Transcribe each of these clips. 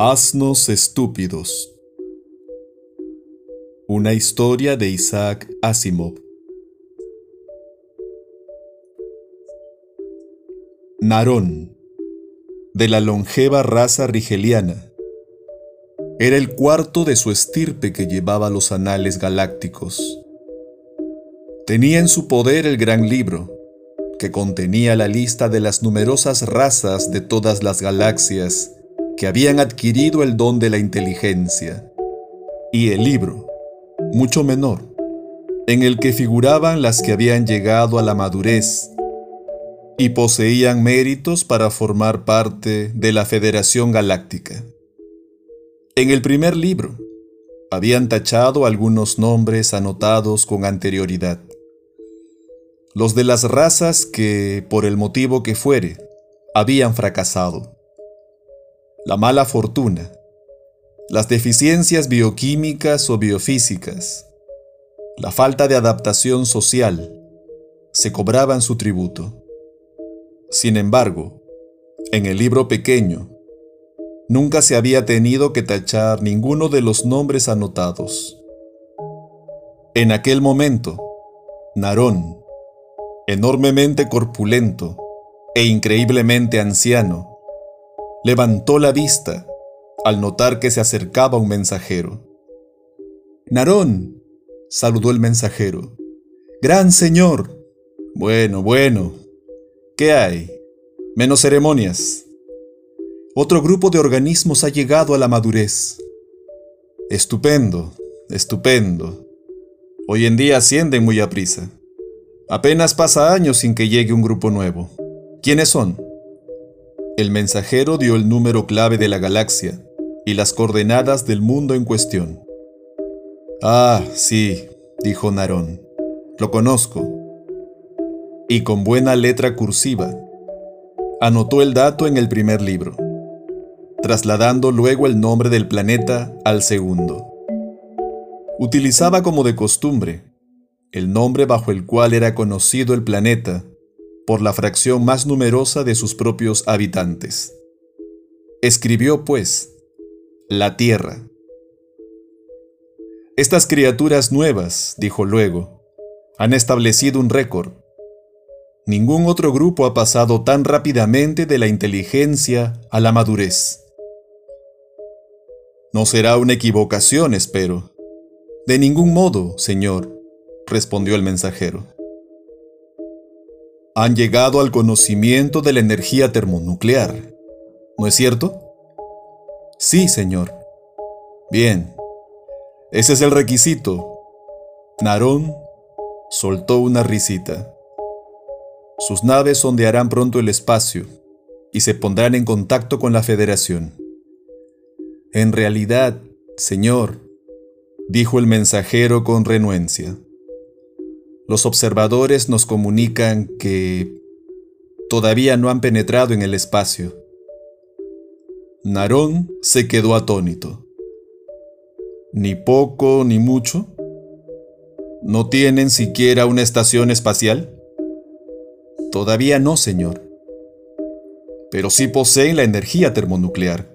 Asnos estúpidos. Una historia de Isaac Asimov. Narón, de la longeva raza rigeliana, era el cuarto de su estirpe que llevaba los anales galácticos. Tenía en su poder el gran libro, que contenía la lista de las numerosas razas de todas las galaxias que habían adquirido el don de la inteligencia, y el libro, mucho menor, en el que figuraban las que habían llegado a la madurez y poseían méritos para formar parte de la Federación Galáctica. En el primer libro, habían tachado algunos nombres anotados con anterioridad los de las razas que, por el motivo que fuere, habían fracasado. La mala fortuna, las deficiencias bioquímicas o biofísicas, la falta de adaptación social, se cobraban su tributo. Sin embargo, en el libro pequeño, nunca se había tenido que tachar ninguno de los nombres anotados. En aquel momento, Narón, enormemente corpulento e increíblemente anciano, levantó la vista al notar que se acercaba un mensajero. Narón, saludó el mensajero. Gran señor. Bueno, bueno. ¿Qué hay? Menos ceremonias. Otro grupo de organismos ha llegado a la madurez. Estupendo, estupendo. Hoy en día ascienden muy a prisa. Apenas pasa años sin que llegue un grupo nuevo. ¿Quiénes son? El mensajero dio el número clave de la galaxia y las coordenadas del mundo en cuestión. Ah, sí, dijo Narón. Lo conozco. Y con buena letra cursiva, anotó el dato en el primer libro, trasladando luego el nombre del planeta al segundo. Utilizaba como de costumbre el nombre bajo el cual era conocido el planeta por la fracción más numerosa de sus propios habitantes. Escribió, pues, la Tierra. Estas criaturas nuevas, dijo luego, han establecido un récord. Ningún otro grupo ha pasado tan rápidamente de la inteligencia a la madurez. No será una equivocación, espero. De ningún modo, Señor respondió el mensajero. Han llegado al conocimiento de la energía termonuclear, ¿no es cierto? Sí, señor. Bien, ese es el requisito. Narón soltó una risita. Sus naves sondearán pronto el espacio y se pondrán en contacto con la Federación. En realidad, señor, dijo el mensajero con renuencia, los observadores nos comunican que todavía no han penetrado en el espacio. Narón se quedó atónito. Ni poco ni mucho. ¿No tienen siquiera una estación espacial? Todavía no, señor. Pero sí poseen la energía termonuclear.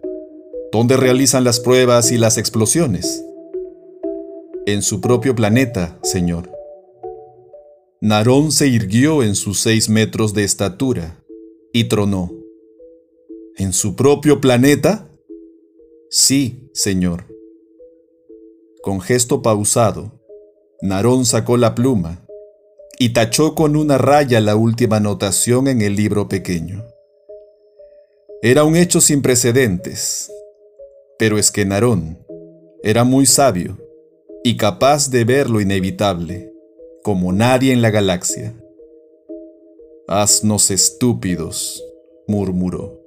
¿Dónde realizan las pruebas y las explosiones? En su propio planeta, señor. Narón se irguió en sus seis metros de estatura y tronó. ¿En su propio planeta? Sí, señor. Con gesto pausado, Narón sacó la pluma y tachó con una raya la última anotación en el libro pequeño. Era un hecho sin precedentes, pero es que Narón era muy sabio y capaz de ver lo inevitable como nadie en la galaxia. Asnos estúpidos, murmuró.